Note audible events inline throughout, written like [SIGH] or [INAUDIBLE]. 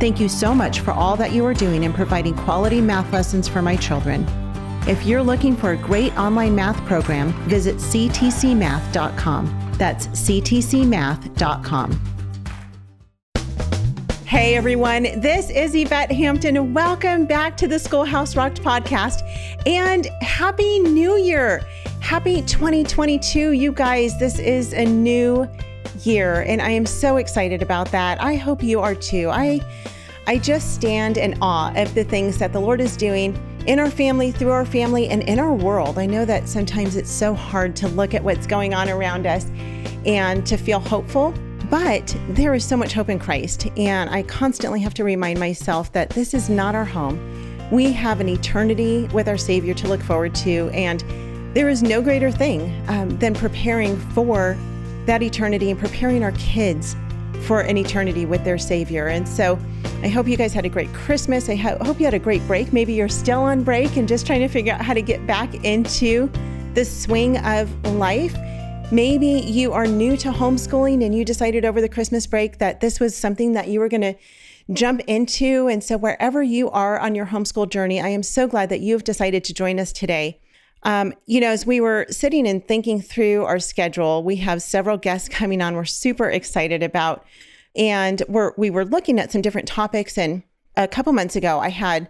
Thank you so much for all that you are doing in providing quality math lessons for my children. If you're looking for a great online math program, visit ctcmath.com. That's ctcmath.com. Hey everyone, this is Yvette Hampton. Welcome back to the Schoolhouse Rocked podcast and Happy New Year! Happy 2022, you guys. This is a new year and I am so excited about that. I hope you are too. I I just stand in awe of the things that the Lord is doing in our family, through our family, and in our world. I know that sometimes it's so hard to look at what's going on around us and to feel hopeful, but there is so much hope in Christ. And I constantly have to remind myself that this is not our home. We have an eternity with our Savior to look forward to. And there is no greater thing um, than preparing for that eternity and preparing our kids for an eternity with their Savior. And so I hope you guys had a great Christmas. I ho- hope you had a great break. Maybe you're still on break and just trying to figure out how to get back into the swing of life. Maybe you are new to homeschooling and you decided over the Christmas break that this was something that you were going to jump into. And so, wherever you are on your homeschool journey, I am so glad that you've decided to join us today. Um, you know, as we were sitting and thinking through our schedule, we have several guests coming on. We're super excited about, and we're we were looking at some different topics. And a couple months ago, I had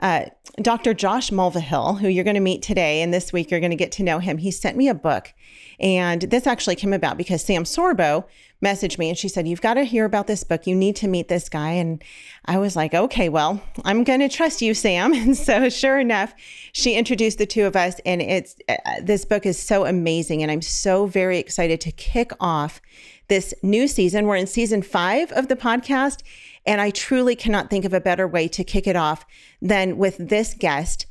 uh, Dr. Josh Mulvihill, who you're going to meet today, and this week you're going to get to know him. He sent me a book, and this actually came about because Sam Sorbo messaged me and she said, You've got to hear about this book. You need to meet this guy. And I was like, Okay, well, I'm going to trust you, Sam. [LAUGHS] And so, sure enough, she introduced the two of us. And it's uh, this book is so amazing. And I'm so very excited to kick off this new season. We're in season five of the podcast. And I truly cannot think of a better way to kick it off than with this guest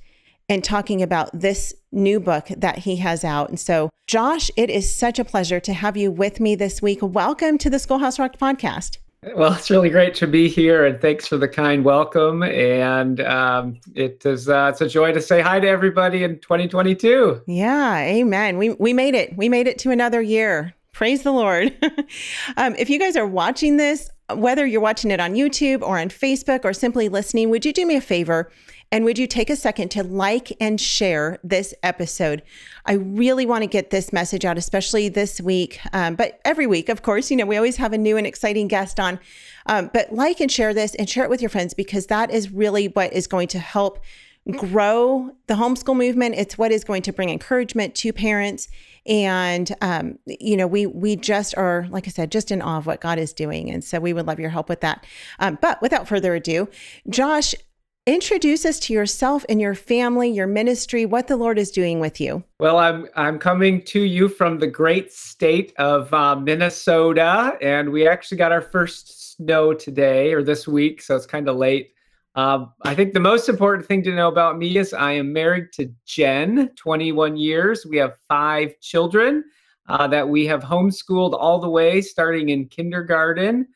and talking about this new book that he has out. And so, Josh, it is such a pleasure to have you with me this week. Welcome to the Schoolhouse Rocked podcast. Well, it's really great to be here, and thanks for the kind welcome. And um, it is uh, it's a joy to say hi to everybody in 2022. Yeah, amen. We we made it. We made it to another year. Praise the Lord. [LAUGHS] um, if you guys are watching this, whether you're watching it on YouTube or on Facebook or simply listening, would you do me a favor? And would you take a second to like and share this episode? I really want to get this message out, especially this week, um, but every week, of course. You know, we always have a new and exciting guest on. Um, but like and share this and share it with your friends because that is really what is going to help grow the homeschool movement. It's what is going to bring encouragement to parents. And um, you know, we we just are, like I said, just in awe of what God is doing, and so we would love your help with that. Um, but without further ado, Josh, introduce us to yourself and your family, your ministry, what the Lord is doing with you. Well, I'm I'm coming to you from the great state of uh, Minnesota, and we actually got our first snow today or this week, so it's kind of late. Um, I think the most important thing to know about me is I am married to Jen, 21 years. We have five children uh, that we have homeschooled all the way, starting in kindergarten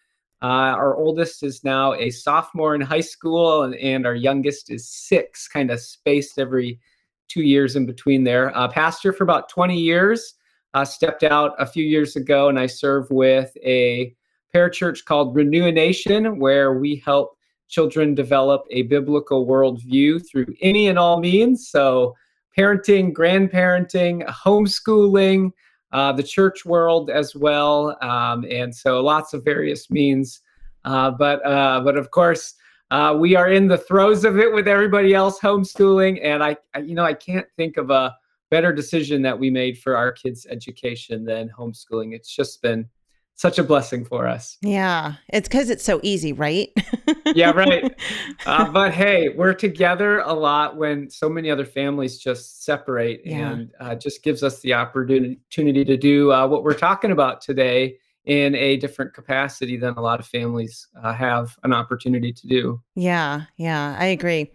uh, our oldest is now a sophomore in high school, and, and our youngest is six, kind of spaced every two years in between there. Uh, pastor for about 20 years, uh, stepped out a few years ago, and I serve with a parachurch called Renewanation, where we help children develop a biblical worldview through any and all means. So, parenting, grandparenting, homeschooling, uh, the church world as well, um, and so lots of various means. Uh, but uh, but of course, uh, we are in the throes of it with everybody else homeschooling, and I, I, you know I can't think of a better decision that we made for our kids' education than homeschooling. It's just been such a blessing for us. Yeah, it's because it's so easy, right? [LAUGHS] yeah, right. [LAUGHS] Uh, but hey, we're together a lot when so many other families just separate, yeah. and uh, just gives us the opportunity to do uh, what we're talking about today in a different capacity than a lot of families uh, have an opportunity to do. Yeah, yeah, I agree.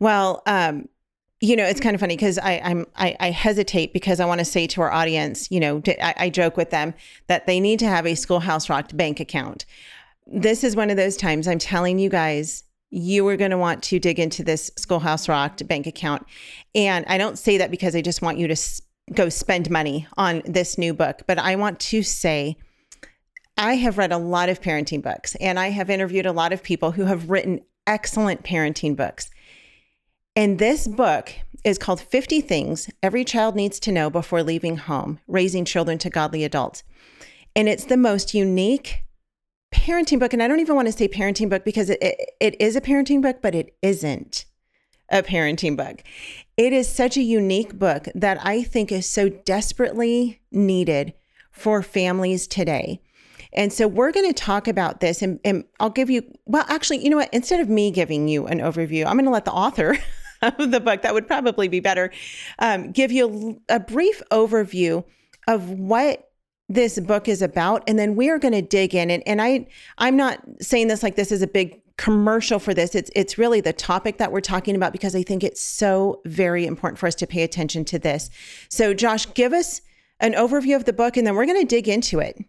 Well, um, you know, it's kind of funny because I, I'm I, I, hesitate because I want to say to our audience, you know, I, I joke with them that they need to have a Schoolhouse Rocked bank account. This is one of those times I'm telling you guys, you are going to want to dig into this Schoolhouse Rocked bank account, and I don't say that because I just want you to go spend money on this new book, but I want to say. I have read a lot of parenting books and I have interviewed a lot of people who have written excellent parenting books. And this book is called 50 Things Every Child Needs to Know Before Leaving Home Raising Children to Godly Adults. And it's the most unique parenting book. And I don't even want to say parenting book because it, it, it is a parenting book, but it isn't a parenting book. It is such a unique book that I think is so desperately needed for families today. And so we're going to talk about this and, and, I'll give you, well, actually, you know what? Instead of me giving you an overview, I'm going to let the author [LAUGHS] of the book, that would probably be better, um, give you a, a brief overview of what this book is about and then we are going to dig in and, and i i'm not saying this like this is a big commercial for this. It's it's really the topic that we're talking about because i think it's so very important for us to pay attention to this. So josh give us an overview of the book and then we're going to dig into it.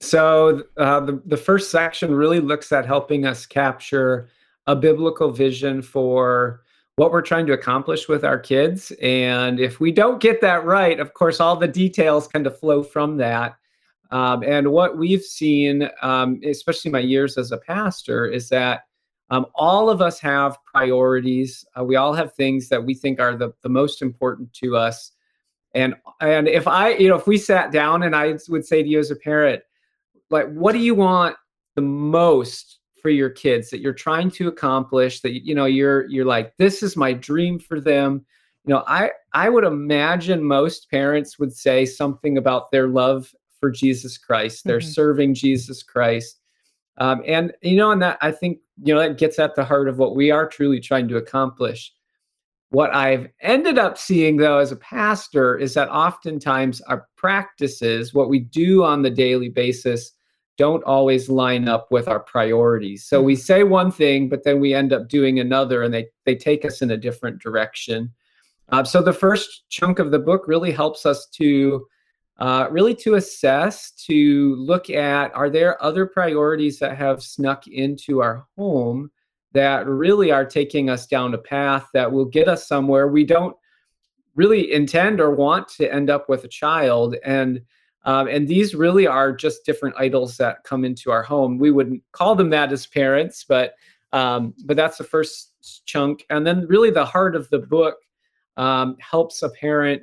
So uh, the, the first section really looks at helping us capture a biblical vision for what we're trying to accomplish with our kids. And if we don't get that right, of course, all the details kind of flow from that. Um, and what we've seen, um, especially my years as a pastor, is that um, all of us have priorities. Uh, we all have things that we think are the, the most important to us. And and if I, you know, if we sat down and I would say to you as a parent, like, what do you want the most for your kids that you're trying to accomplish that you know you're you're like this is my dream for them. You know i i would imagine most parents would say something about their love for jesus christ they're mm-hmm. serving jesus christ. Um, and you know and that i think you know that gets at the heart of what we are truly trying to accomplish. What i've ended up seeing though as a pastor is that oftentimes our practices what we do on the daily basis don't always line up with our priorities. So we say one thing, but then we end up doing another, and they they take us in a different direction. Uh, so the first chunk of the book really helps us to uh, really to assess, to look at are there other priorities that have snuck into our home that really are taking us down a path that will get us somewhere we don't really intend or want to end up with a child and um, and these really are just different idols that come into our home. We wouldn't call them that as parents, but um, but that's the first chunk. And then really the heart of the book um, helps a parent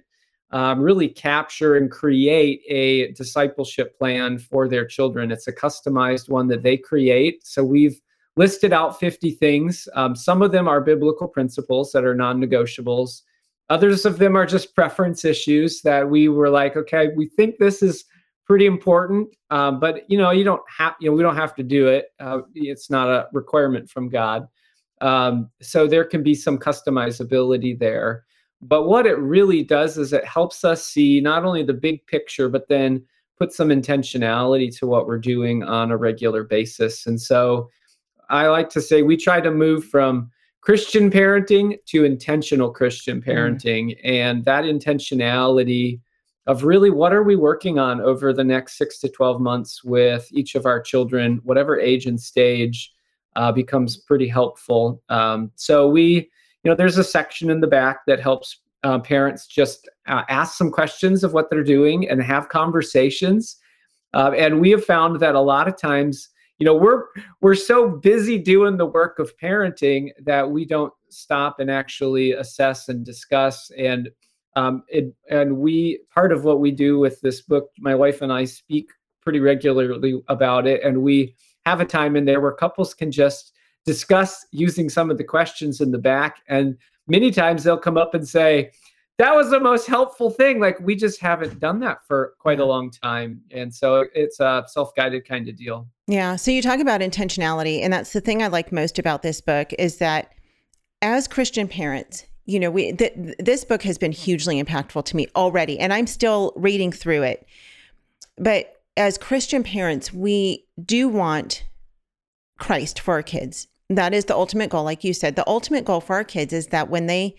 um, really capture and create a discipleship plan for their children. It's a customized one that they create. So we've listed out 50 things. Um, some of them are biblical principles that are non-negotiables. Others of them are just preference issues that we were like, okay, we think this is pretty important, um, but you know, you don't have, you know, we don't have to do it. Uh, it's not a requirement from God. Um, so there can be some customizability there. But what it really does is it helps us see not only the big picture, but then put some intentionality to what we're doing on a regular basis. And so I like to say we try to move from Christian parenting to intentional Christian mm. parenting. Mm. And that intentionality of really what are we working on over the next six to 12 months with each of our children, whatever age and stage, uh, becomes pretty helpful. Um, so we, you know, there's a section in the back that helps uh, parents just uh, ask some questions of what they're doing and have conversations. Uh, and we have found that a lot of times you know we're we're so busy doing the work of parenting that we don't stop and actually assess and discuss. And um, it, and we part of what we do with this book my wife and i speak pretty regularly about it and we have a time in there where couples can just discuss using some of the questions in the back. And many times they'll come up and say that was the most helpful thing like we just haven't done that for quite a long time and so it's a self-guided kind of deal yeah. So you talk about intentionality, and that's the thing I like most about this book is that as Christian parents, you know, we th- this book has been hugely impactful to me already, and I'm still reading through it. But as Christian parents, we do want Christ for our kids. That is the ultimate goal. Like you said, the ultimate goal for our kids is that when they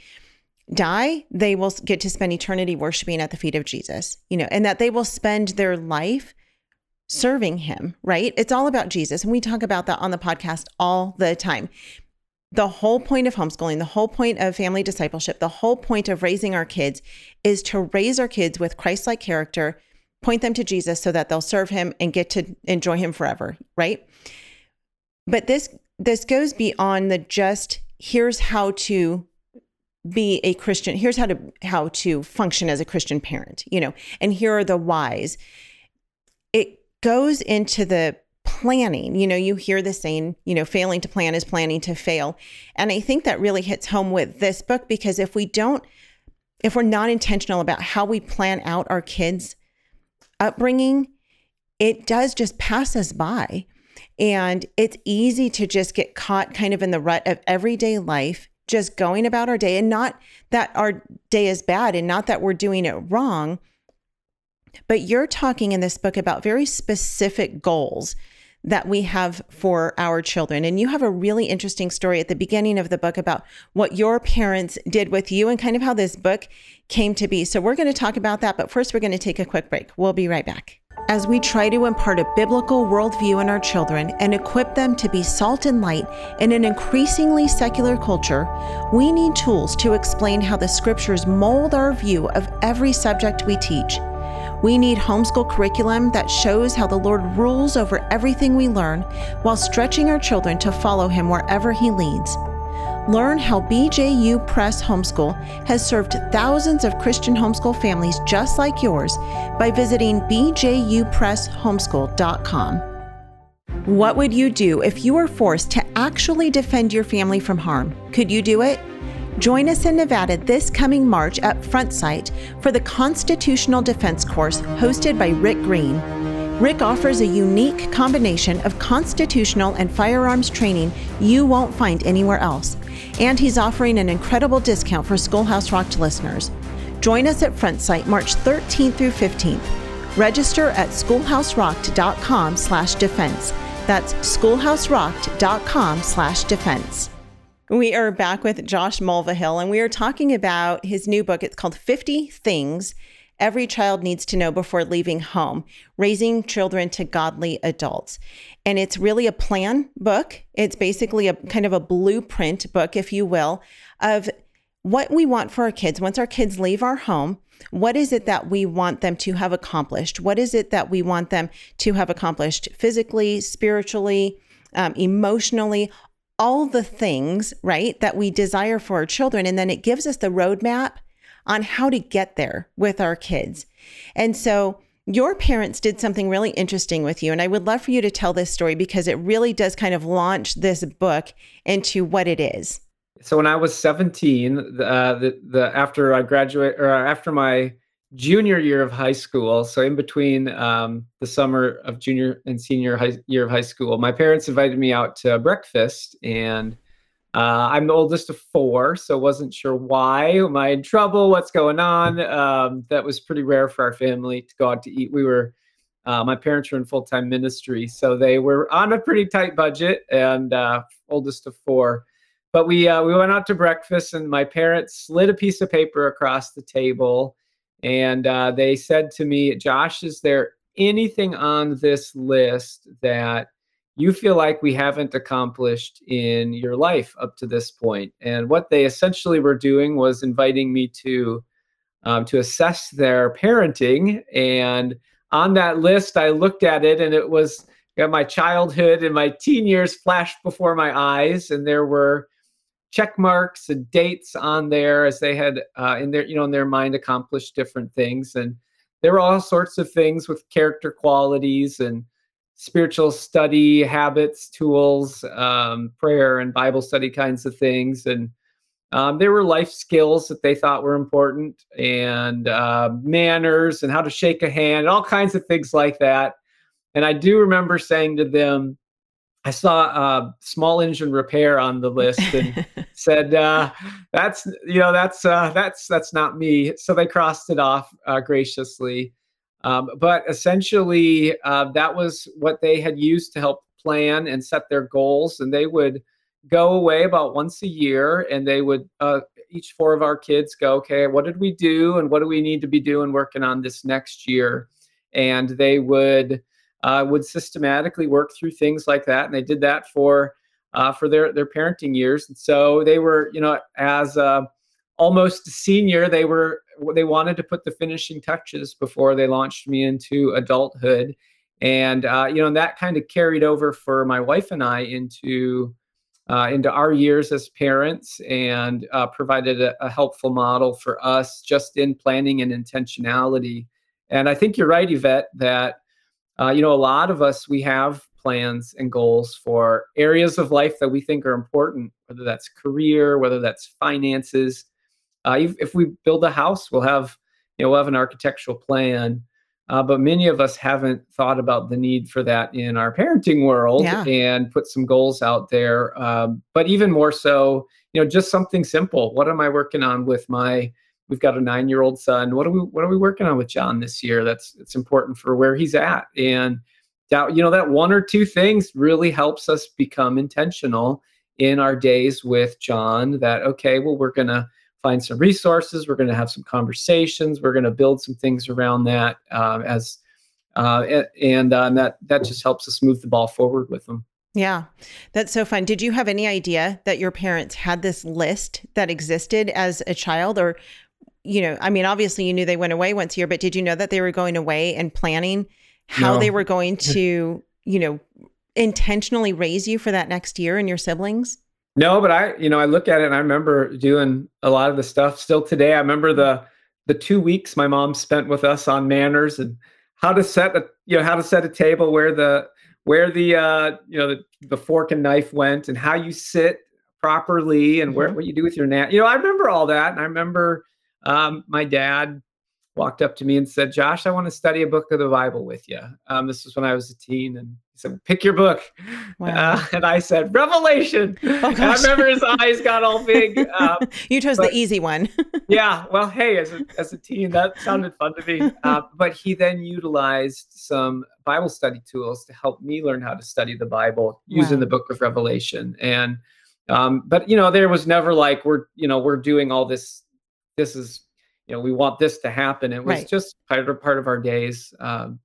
die, they will get to spend eternity worshiping at the feet of Jesus, you know, and that they will spend their life serving him, right? It's all about Jesus. And we talk about that on the podcast all the time. The whole point of homeschooling, the whole point of family discipleship, the whole point of raising our kids is to raise our kids with Christ like character, point them to Jesus so that they'll serve him and get to enjoy him forever, right? But this this goes beyond the just here's how to be a Christian. Here's how to how to function as a Christian parent, you know, and here are the whys. It goes into the planning. You know, you hear the saying, you know, failing to plan is planning to fail. And I think that really hits home with this book because if we don't if we're not intentional about how we plan out our kids' upbringing, it does just pass us by. And it's easy to just get caught kind of in the rut of everyday life just going about our day and not that our day is bad and not that we're doing it wrong. But you're talking in this book about very specific goals that we have for our children. And you have a really interesting story at the beginning of the book about what your parents did with you and kind of how this book came to be. So we're going to talk about that. But first, we're going to take a quick break. We'll be right back. As we try to impart a biblical worldview in our children and equip them to be salt and light in an increasingly secular culture, we need tools to explain how the scriptures mold our view of every subject we teach. We need homeschool curriculum that shows how the Lord rules over everything we learn while stretching our children to follow Him wherever He leads. Learn how BJU Press Homeschool has served thousands of Christian homeschool families just like yours by visiting bjupresshomeschool.com. What would you do if you were forced to actually defend your family from harm? Could you do it? Join us in Nevada this coming March at Front Sight for the Constitutional Defense Course hosted by Rick Green. Rick offers a unique combination of constitutional and firearms training you won't find anywhere else. And he's offering an incredible discount for Schoolhouse Rocked listeners. Join us at Front Sight March 13th through 15th. Register at schoolhouserocked.com slash defense. That's schoolhouserocked.com slash defense. We are back with Josh Mulvihill, and we are talking about his new book. It's called 50 Things every child needs to know before leaving home, raising children to godly adults. And it's really a plan book. It's basically a kind of a blueprint book, if you will, of what we want for our kids. Once our kids leave our home, what is it that we want them to have accomplished? What is it that we want them to have accomplished physically, spiritually, um, emotionally? All the things, right, that we desire for our children. And then it gives us the roadmap on how to get there with our kids. And so, your parents did something really interesting with you. And I would love for you to tell this story because it really does kind of launch this book into what it is. So when I was 17, uh, the, the after I graduate or after my junior year of high school, so in between um, the summer of junior and senior high, year of high school, my parents invited me out to breakfast and uh, I'm the oldest of four, so wasn't sure why. Am I in trouble? What's going on? Um, that was pretty rare for our family to go out to eat. We were, uh, my parents were in full time ministry, so they were on a pretty tight budget, and uh, oldest of four. But we uh, we went out to breakfast, and my parents slid a piece of paper across the table, and uh, they said to me, "Josh, is there anything on this list that?" You feel like we haven't accomplished in your life up to this point. And what they essentially were doing was inviting me to um, to assess their parenting. And on that list, I looked at it, and it was my childhood and my teen years flashed before my eyes, and there were check marks and dates on there as they had uh, in their you know in their mind accomplished different things and there were all sorts of things with character qualities and spiritual study habits, tools, um, prayer and Bible study kinds of things. And um, there were life skills that they thought were important and uh, manners and how to shake a hand, and all kinds of things like that. And I do remember saying to them, I saw a small engine repair on the list and [LAUGHS] said, uh, "That's you know that's uh, that's that's not me." So they crossed it off uh, graciously. Um, but essentially, uh, that was what they had used to help plan and set their goals. And they would go away about once a year and they would uh, each four of our kids go, okay, what did we do, and what do we need to be doing working on this next year? And they would uh, would systematically work through things like that, and they did that for uh, for their their parenting years. And so they were, you know, as uh, almost senior, they were they wanted to put the finishing touches before they launched me into adulthood, and uh, you know, that kind of carried over for my wife and I into uh, into our years as parents and uh, provided a, a, helpful model for us just in planning and intentionality. And I think you're right, Yvette, that uh, you know a lot of us we have plans and goals for areas of life that we think are important, whether that's career, whether that's finances. Uh, if, we build a house, we'll have you know we'll have an architectural plan. Uh, but many of us haven't thought about the need for that in our parenting world yeah. and put some goals out there. Um, but even more so, you know, just something simple. What am I working on with my? We've got a nine-year-old son. What are we? What are we working on with John this year? That's it's important for where he's at. And that you know that one or two things really helps us become intentional in our days with John. That okay, well, we're gonna find some resources. We're going to have some conversations. We're going to build some things around that um, as uh, and, uh, and that that just helps us move the ball forward with them. Yeah, that's so fun. Did you have any idea that your parents had this list that existed as a child, or you know, I mean, obviously you knew they went away once a year, but did you know that they were going away and planning how no. they were going [LAUGHS] to, you know, intentionally raise you for that next year and your siblings? No, but I, you know, I look at it and I remember doing a lot of the stuff still today. I remember the the two weeks my mom spent with us on manners and how to set a, you know, how to set a table where the where the uh, you know, the, the fork and knife went and how you sit properly and mm-hmm. where what you do with your nap. You know, I remember all that and I remember um, my dad walked up to me and said, "Josh, I want to study a book of the Bible with you." Um, this was when I was a teen, and he said, "Pick your book." Wow. Uh, [LAUGHS] and I said, "Revelation." [LAUGHS] Oh, and I remember his eyes got all big. Uh, [LAUGHS] you chose but, the easy one. yeah. Well, hey, as a as a teen, that sounded fun to me. Uh, but he then utilized some Bible study tools to help me learn how to study the Bible using wow. the Book of Revelation. And um, but you know, there was never like we're you know we're doing all this. This is you know we want this to happen it was right. just part of part of our days um,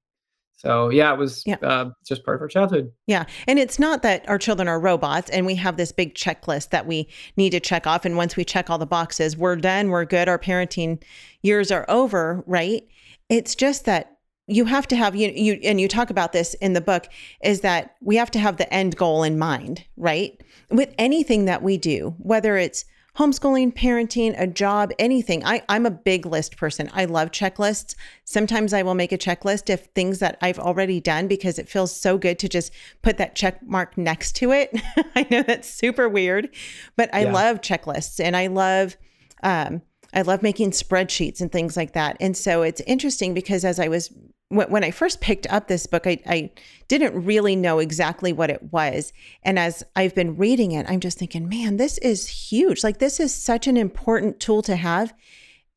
so yeah it was yeah. Uh, just part of our childhood yeah and it's not that our children are robots and we have this big checklist that we need to check off and once we check all the boxes we're done we're good our parenting years are over right it's just that you have to have you you and you talk about this in the book is that we have to have the end goal in mind right with anything that we do whether it's homeschooling, parenting, a job, anything. I, I'm a big list person. I love checklists. Sometimes I will make a checklist of things that I've already done because it feels so good to just put that check mark next to it. [LAUGHS] I know that's super weird, but I yeah. love checklists and I love um, I love making spreadsheets and things like that. And so it's interesting because as I was when I first picked up this book, I, I, didn't really know exactly what it was. And as I've been reading it, I'm just thinking, man, this is huge. Like, this is such an important tool to have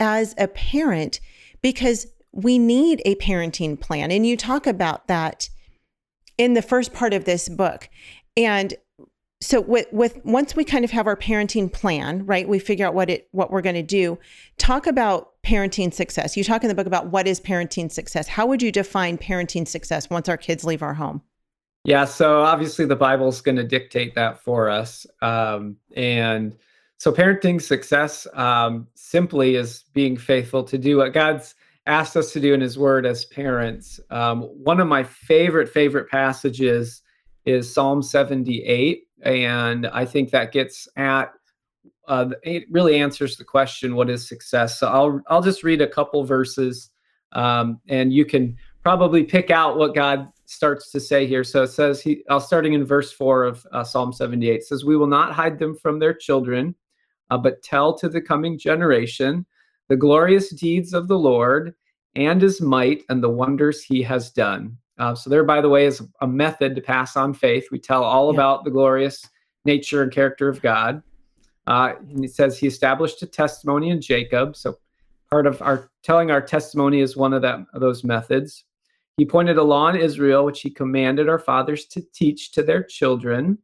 as a parent because we need a parenting plan. And you talk about that in the first part of this book. And so with with once we kind of have our parenting plan right we figure out what it what we're going to do talk about parenting success. You talk in the book about what is parenting success. How would you define parenting success once our kids leave our home? Yeah so obviously the bible's going to dictate that for us um, and so parenting success um, simply is being faithful to do what god's asked us to do in his word as parents. Um, one of my favorite favorite passages is psalm 78 and I think that gets at uh, it really answers the question, what is success? So I'll I'll just read a couple verses, um, and you can probably pick out what God starts to say here. So it says he, I'll starting in verse four of uh, Psalm 78 says, "We will not hide them from their children, uh, but tell to the coming generation the glorious deeds of the Lord and His might and the wonders He has done." Uh, so there, by the way, is a method to pass on faith. We tell all yeah. about the glorious nature and character of God. Uh, and it says he established a testimony in Jacob. So part of our telling our testimony is one of that of those methods. He pointed a law in Israel, which he commanded our fathers to teach to their children.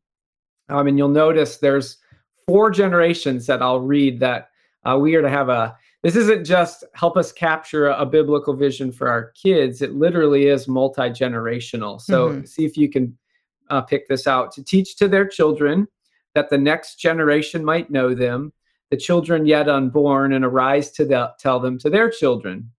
Um, and you'll notice there's four generations that I'll read that uh, we are to have a this isn't just help us capture a, a biblical vision for our kids it literally is multi-generational so mm-hmm. see if you can uh, pick this out to teach to their children that the next generation might know them the children yet unborn and arise to the, tell them to their children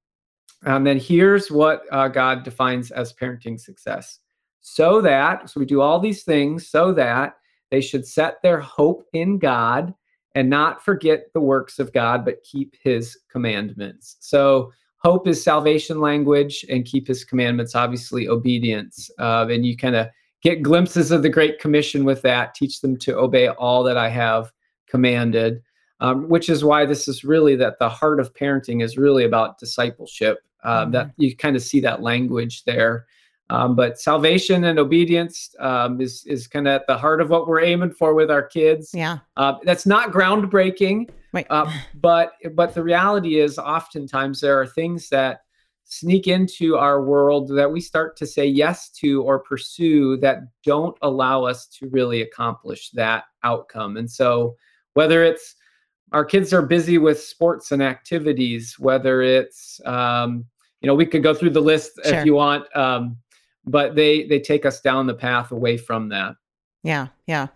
and then here's what uh, god defines as parenting success so that so we do all these things so that they should set their hope in god and not forget the works of God, but keep his commandments. So, hope is salvation language, and keep his commandments, obviously, obedience. Uh, and you kind of get glimpses of the Great Commission with that. Teach them to obey all that I have commanded, um, which is why this is really that the heart of parenting is really about discipleship. Um, mm-hmm. That you kind of see that language there. Um, but salvation and obedience um, is is kind of at the heart of what we're aiming for with our kids. Yeah, uh, that's not groundbreaking, right? Uh, but but the reality is, oftentimes there are things that sneak into our world that we start to say yes to or pursue that don't allow us to really accomplish that outcome. And so, whether it's our kids are busy with sports and activities, whether it's um, you know we could go through the list sure. if you want. Um, but they they take us down the path away from that. Yeah, yeah.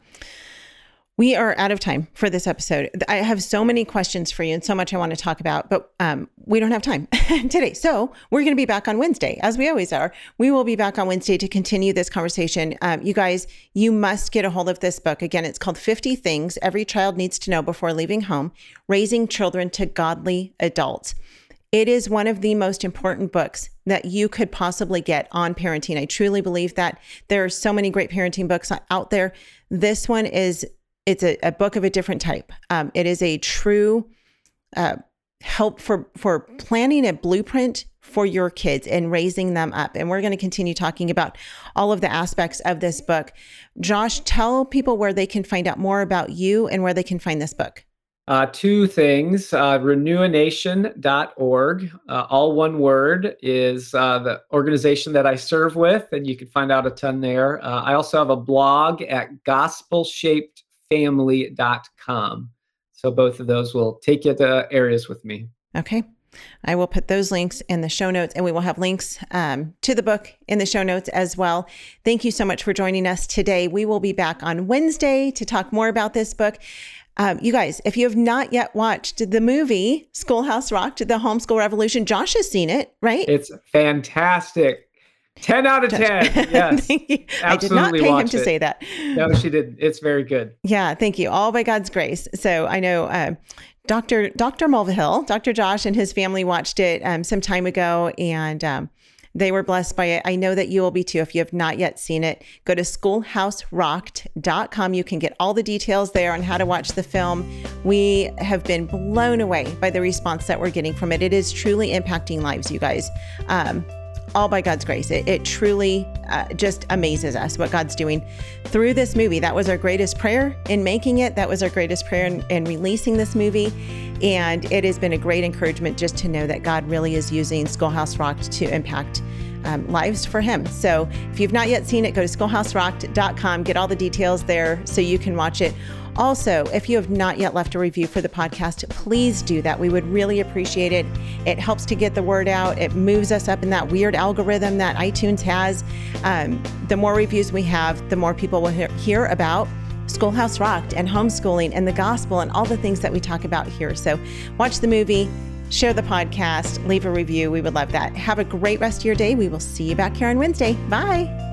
We are out of time for this episode. I have so many questions for you and so much I want to talk about, but um, we don't have time [LAUGHS] today. So we're going to be back on Wednesday, as we always are. We will be back on Wednesday to continue this conversation. Um, you guys, you must get a hold of this book. Again, it's called 50 Things Every Child Needs to Know Before Leaving Home Raising Children to Godly Adults. It is one of the most important books that you could possibly get on parenting. I truly believe that there are so many great parenting books out there. This one is it's a, a book of a different type. Um, it is a true uh, help for for planning a blueprint for your kids and raising them up. And we're going to continue talking about all of the aspects of this book. Josh, tell people where they can find out more about you and where they can find this book. Uh, two things uh, renewanation.org, uh, all one word, is uh, the organization that I serve with, and you can find out a ton there. Uh, I also have a blog at gospelshapedfamily.com. So both of those will take you to areas with me. Okay. I will put those links in the show notes, and we will have links um, to the book in the show notes as well. Thank you so much for joining us today. We will be back on Wednesday to talk more about this book. Um, you guys, if you have not yet watched the movie Schoolhouse Rocked, The Homeschool Revolution, Josh has seen it, right? It's fantastic. 10 out of 10. [LAUGHS] Yes. I did not pay him to it. say that. No, she did. It's very good. Yeah, thank you. All by God's grace. So I know uh, Dr. Dr. Mulvihill, Dr. Josh and his family watched it um, some time ago and um, they were blessed by it. I know that you will be too. If you have not yet seen it, go to schoolhouserocked.com. You can get all the details there on how to watch the film. We have been blown away by the response that we're getting from it. It is truly impacting lives, you guys. Um, all by God's grace. It, it truly uh, just amazes us what God's doing through this movie. That was our greatest prayer in making it. That was our greatest prayer in, in releasing this movie. And it has been a great encouragement just to know that God really is using Schoolhouse Rocked to impact um, lives for Him. So if you've not yet seen it, go to schoolhouserocked.com, get all the details there so you can watch it. Also, if you have not yet left a review for the podcast, please do that. We would really appreciate it. It helps to get the word out, it moves us up in that weird algorithm that iTunes has. Um, the more reviews we have, the more people will hear, hear about Schoolhouse Rocked and homeschooling and the gospel and all the things that we talk about here. So, watch the movie, share the podcast, leave a review. We would love that. Have a great rest of your day. We will see you back here on Wednesday. Bye.